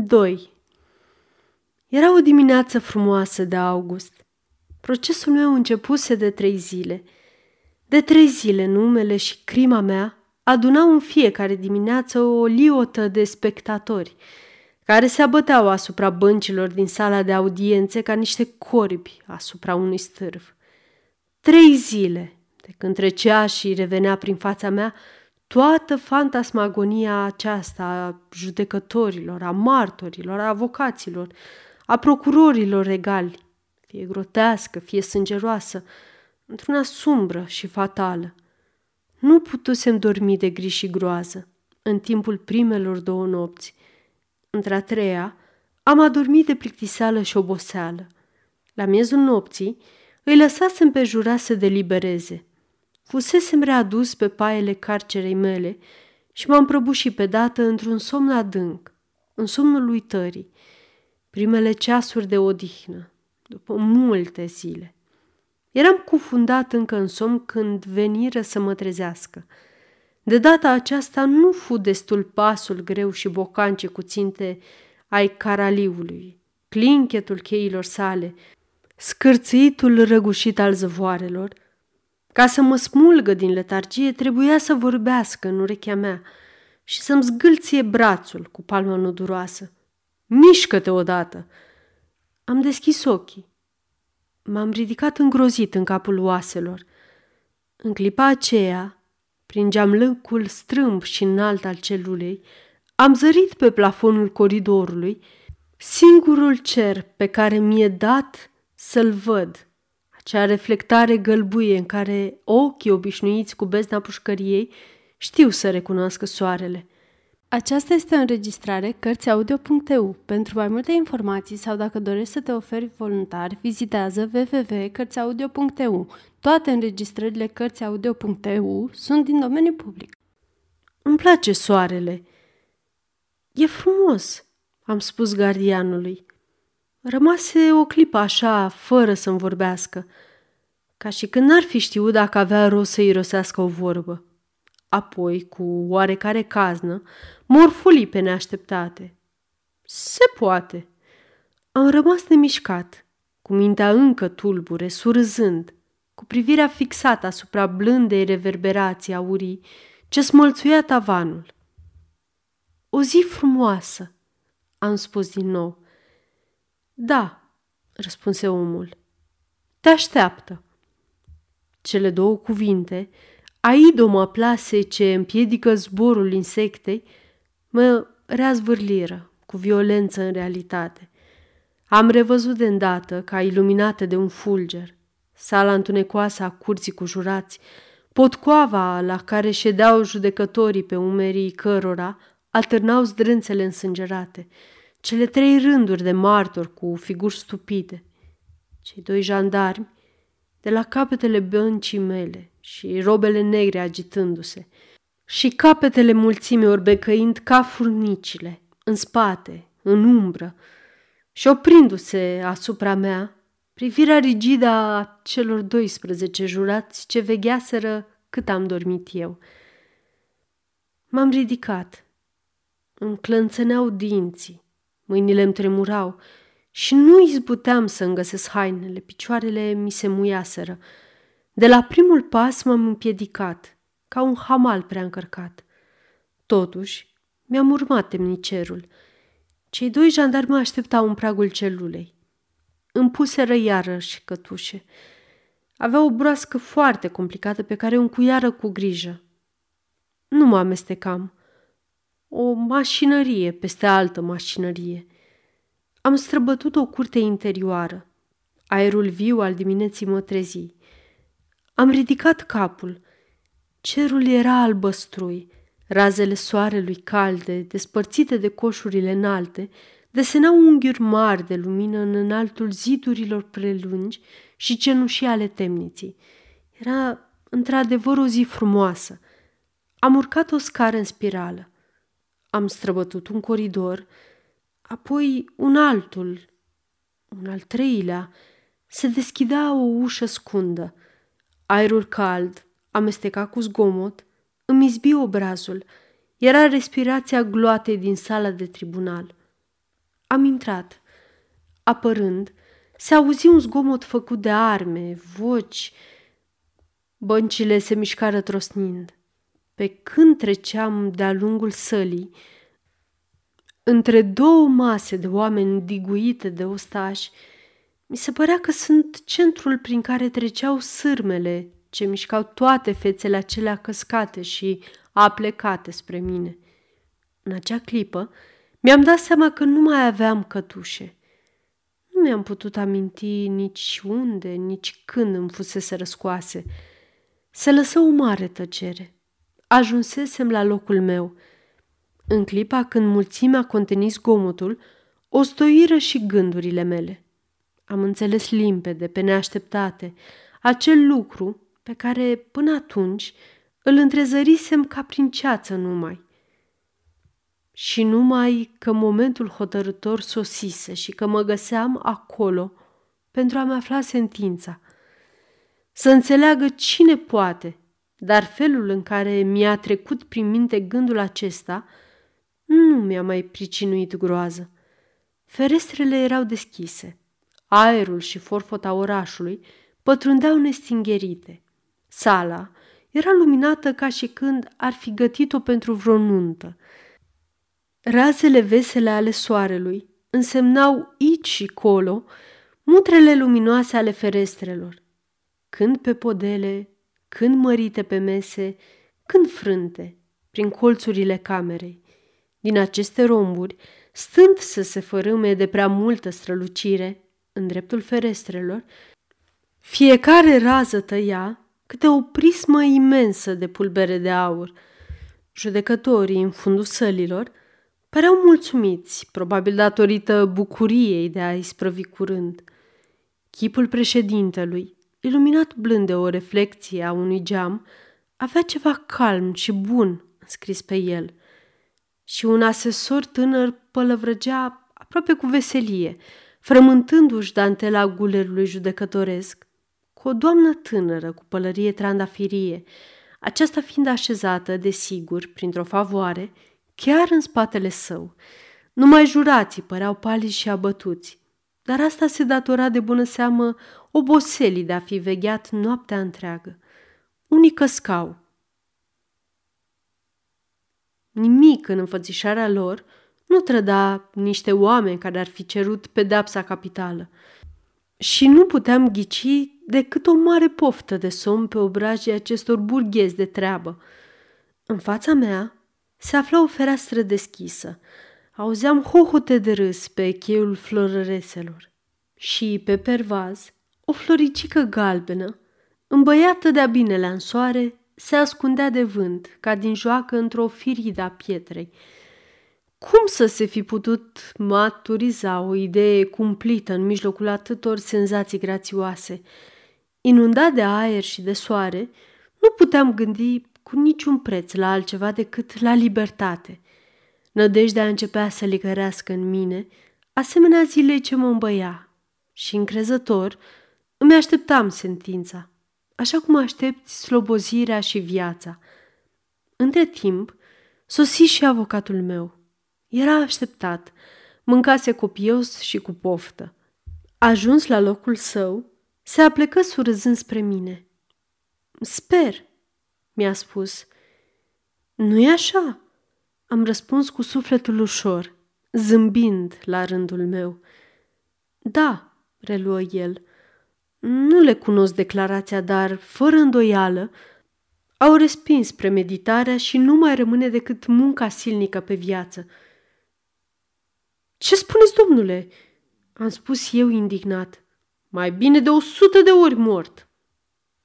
2. Era o dimineață frumoasă de august. Procesul meu începuse de trei zile. De trei zile numele și crima mea adunau în fiecare dimineață o liotă de spectatori care se abăteau asupra băncilor din sala de audiențe ca niște corbi asupra unui stârv. Trei zile de când trecea și revenea prin fața mea toată fantasmagonia aceasta a judecătorilor, a martorilor, a avocaților, a procurorilor regali, fie grotească, fie sângeroasă, într-una sumbră și fatală. Nu putusem dormi de gri și groază în timpul primelor două nopți. Între-a treia, am adormit de plictiseală și oboseală. La miezul nopții, îi lăsasem pe jura să delibereze. Fusesem readus pe paiele carcerei mele și m-am prăbușit pe dată într-un somn adânc, în somnul uitării, primele ceasuri de odihnă, după multe zile. Eram cufundat încă în somn când veniră să mă trezească. De data aceasta nu fu destul pasul greu și bocance cu ținte ai caraliului, clinchetul cheilor sale, scârțâitul răgușit al zăvoarelor. Ca să mă smulgă din letargie, trebuia să vorbească în urechea mea și să-mi zgâlție brațul cu palma nuduroasă. Mișcă-te odată! Am deschis ochii. M-am ridicat îngrozit în capul oaselor. În clipa aceea, prin geamlâncul strâmb și înalt al celulei, am zărit pe plafonul coridorului singurul cer pe care mi-e dat să-l văd, acea reflectare gălbuie în care ochii obișnuiți cu bezna pușcăriei știu să recunoască soarele – aceasta este o înregistrare Cărțiaudio.eu. Pentru mai multe informații sau dacă dorești să te oferi voluntar, vizitează www.cărțiaudio.eu. Toate înregistrările Cărțiaudio.eu sunt din domeniu public. Îmi place soarele. E frumos, am spus gardianului. Rămase o clipă așa, fără să-mi vorbească, ca și când n-ar fi știut dacă avea rost să-i rosească o vorbă. Apoi, cu oarecare caznă, morfuli pe neașteptate. Se poate. Am rămas nemișcat, cu mintea încă tulbure, surzând, cu privirea fixată asupra blândei reverberații aurii ce smălțuia tavanul. O zi frumoasă, am spus din nou. Da, răspunse omul. Te așteaptă. Cele două cuvinte aidomă plase ce împiedică zborul insectei, mă reazvârliră cu violență în realitate. Am revăzut de îndată, ca iluminată de un fulger, sala întunecoasă a curții cu jurați, potcoava la care ședeau judecătorii pe umerii cărora alternau zdrânțele însângerate, cele trei rânduri de martori cu figuri stupide, cei doi jandarmi de la capetele băncii mele și robele negre agitându-se, și capetele mulțimii orbecăind ca furnicile, în spate, în umbră, și oprindu-se asupra mea, privirea rigidă a celor 12 jurați ce vegheaseră cât am dormit eu. M-am ridicat. Îmi clănțăneau dinții, mâinile îmi tremurau și nu izbuteam să-mi găsesc hainele, picioarele mi se muiaseră. De la primul pas m-am împiedicat, ca un hamal prea încărcat. Totuși, mi-am urmat temnicerul. Cei doi jandarmi mă așteptau în pragul celulei. Îmi puseră iarăși cătușe. Avea o broască foarte complicată pe care o încuiară cu grijă. Nu mă amestecam. O mașinărie peste altă mașinărie – am străbătut o curte interioară. Aerul viu al dimineții mă trezi. Am ridicat capul. Cerul era albăstrui. Razele soarelui calde, despărțite de coșurile înalte, desenau unghiuri mari de lumină în înaltul zidurilor prelungi și cenușii ale temniții. Era într-adevăr o zi frumoasă. Am urcat o scară în spirală. Am străbătut un coridor apoi un altul, un al treilea, se deschidea o ușă scundă. Aerul cald, amestecat cu zgomot, îmi izbi obrazul. Era respirația gloatei din sala de tribunal. Am intrat. Apărând, se auzi un zgomot făcut de arme, voci. Băncile se mișcară trosnind. Pe când treceam de-a lungul sălii, între două mase de oameni diguite de ostași, mi se părea că sunt centrul prin care treceau sârmele ce mișcau toate fețele acelea căscate și aplecate spre mine. În acea clipă mi-am dat seama că nu mai aveam cătușe. Nu mi-am putut aminti nici unde, nici când îmi fusese răscoase. Se lăsă o mare tăcere. Ajunsesem la locul meu. În clipa când mulțimea conteni zgomotul, o stoiră și gândurile mele. Am înțeles limpede, pe neașteptate, acel lucru pe care, până atunci, îl întrezărisem ca prin ceață numai. Și numai că momentul hotărător sosise și că mă găseam acolo pentru a-mi afla sentința. Să înțeleagă cine poate, dar felul în care mi-a trecut prin minte gândul acesta nu mi-a mai pricinuit groază. Ferestrele erau deschise. Aerul și forfota orașului pătrundeau nestingherite. Sala era luminată ca și când ar fi gătit-o pentru vreo nuntă. Razele vesele ale soarelui însemnau aici și colo mutrele luminoase ale ferestrelor, când pe podele, când mărite pe mese, când frânte, prin colțurile camerei. Din aceste romburi, stând să se fărâme de prea multă strălucire în dreptul ferestrelor, fiecare rază tăia câte o prismă imensă de pulbere de aur. Judecătorii în fundul sălilor păreau mulțumiți, probabil datorită bucuriei de a isprăvi curând. Chipul președintelui, iluminat blând de o reflecție a unui geam, avea ceva calm și bun scris pe el. Și un asesor tânăr pălăvrăgea aproape cu veselie, frământându-și dantela gulerului judecătoresc cu o doamnă tânără cu pălărie trandafirie, aceasta fiind așezată, desigur, printr-o favoare, chiar în spatele său. Numai jurații păreau pali și abătuți, dar asta se datora de bună seamă oboselii de a fi vegheat noaptea întreagă. Unii căscau. Nimic în înfățișarea lor nu trăda niște oameni care ar fi cerut pedepsa capitală – și nu puteam ghici decât o mare poftă de somn pe obrajii acestor burghezi de treabă. În fața mea se afla o fereastră deschisă. Auzeam hohote de râs pe cheiul florăreselor și pe pervaz o floricică galbenă, îmbăiată de-a binelea în soare, se ascundea de vânt, ca din joacă într-o firidă a pietrei – cum să se fi putut maturiza o idee cumplită în mijlocul atâtor senzații grațioase? Inundat de aer și de soare, nu puteam gândi cu niciun preț la altceva decât la libertate. Nădejdea începea să licărească în mine, asemenea zilei ce mă îmbăia, și încrezător îmi așteptam sentința, așa cum aștepți slobozirea și viața. Între timp, sosi și avocatul meu. Era așteptat. Mâncase copios și cu poftă. Ajuns la locul său, se aplecă surâzând spre mine. Sper, mi-a spus. Nu-i așa? Am răspuns cu sufletul ușor, zâmbind la rândul meu. Da, reluă el. Nu le cunosc declarația, dar, fără îndoială, au respins premeditarea și nu mai rămâne decât munca silnică pe viață – ce spuneți, domnule?" am spus eu indignat. Mai bine de o sută de ori mort.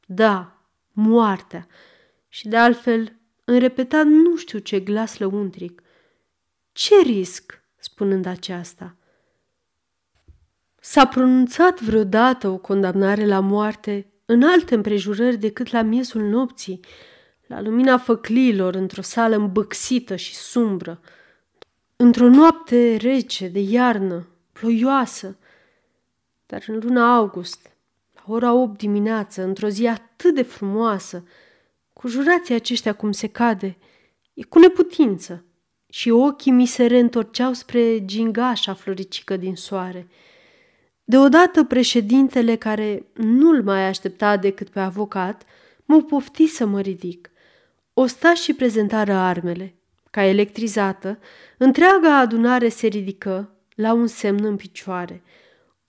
Da, moartea. Și de altfel, în repetat nu știu ce glas lăuntric. Ce risc, spunând aceasta? S-a pronunțat vreodată o condamnare la moarte în alte împrejurări decât la miezul nopții, la lumina făcliilor într-o sală îmbăxită și sumbră, într-o noapte rece de iarnă, ploioasă, dar în luna august, la ora 8 dimineață, într-o zi atât de frumoasă, cu jurații aceștia cum se cade, e cu neputință și ochii mi se reîntorceau spre gingașa floricică din soare. Deodată președintele, care nu-l mai aștepta decât pe avocat, mă pofti să mă ridic. O sta și prezentară armele. Ca electrizată, întreaga adunare se ridică la un semn în picioare.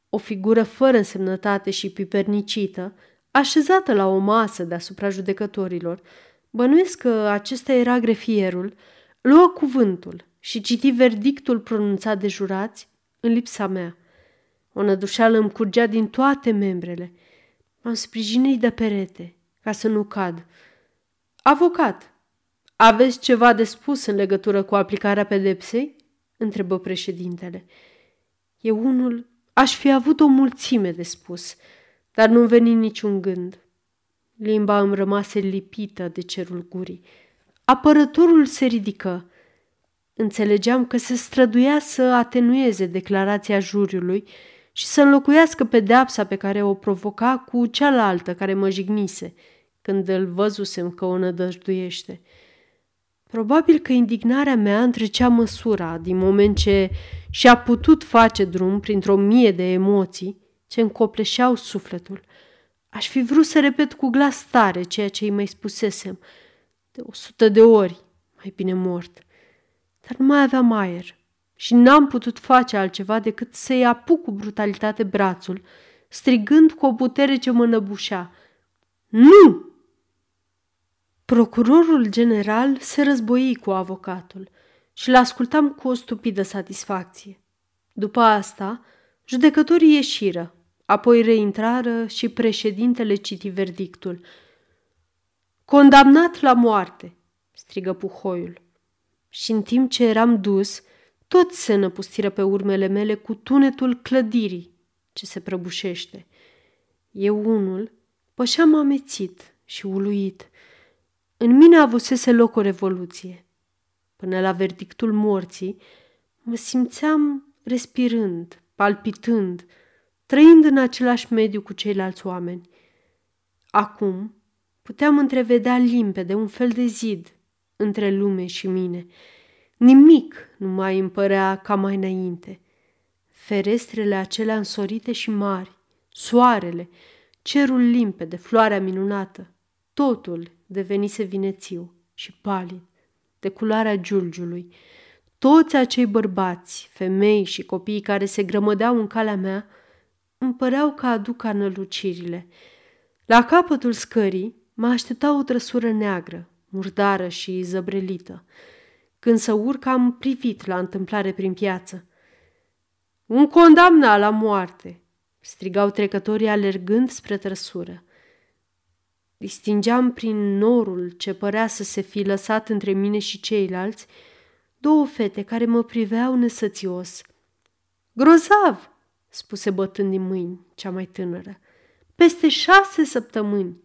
O figură fără însemnătate și pipernicită, așezată la o masă deasupra judecătorilor, bănuiesc că acesta era grefierul, luă cuvântul și citi verdictul pronunțat de jurați în lipsa mea. O nădușeală îmi curgea din toate membrele. M-am sprijinit de perete, ca să nu cad. Avocat, aveți ceva de spus în legătură cu aplicarea pedepsei? întrebă președintele. Eu unul aș fi avut o mulțime de spus, dar nu-mi veni niciun gând. Limba îmi rămase lipită de cerul gurii. Apărătorul se ridică. Înțelegeam că se străduia să atenueze declarația juriului și să înlocuiască pedeapsa pe care o provoca cu cealaltă care mă jignise, când îl văzusem că o nădăjduiește. Probabil că indignarea mea întrecea măsura din moment ce și-a putut face drum printr-o mie de emoții ce încopleșeau sufletul. Aș fi vrut să repet cu glas tare ceea ce îi mai spusesem, de o sută de ori, mai bine mort. Dar nu mai aveam aer și n-am putut face altceva decât să-i apuc cu brutalitate brațul, strigând cu o putere ce mă năbușea. Nu! Procurorul general se război cu avocatul și l-ascultam cu o stupidă satisfacție. După asta, judecătorii ieșiră, apoi reintrară și președintele citi verdictul. Condamnat la moarte, strigă puhoiul. Și în timp ce eram dus, toți se năpustiră pe urmele mele cu tunetul clădirii ce se prăbușește. Eu unul pășeam amețit și uluit. În mine avusese loc o revoluție. Până la verdictul morții, mă simțeam respirând, palpitând, trăind în același mediu cu ceilalți oameni. Acum puteam întrevedea limpede un fel de zid între lume și mine. Nimic nu mai îmi părea ca mai înainte. Ferestrele acelea însorite și mari, soarele, cerul limpede, floarea minunată, totul devenise vinețiu și palid, de culoarea giulgiului. Toți acei bărbați, femei și copii care se grămădeau în calea mea îmi păreau că aduc anălucirile. La capătul scării mă aștepta o trăsură neagră, murdară și zăbrelită. Când să urc am privit la întâmplare prin piață. Un condamnat la moarte!" strigau trecătorii alergând spre trăsură. Distingeam prin norul ce părea să se fi lăsat între mine și ceilalți două fete care mă priveau nesățios. Grozav! Spuse bătând din mâini cea mai tânără. Peste șase săptămâni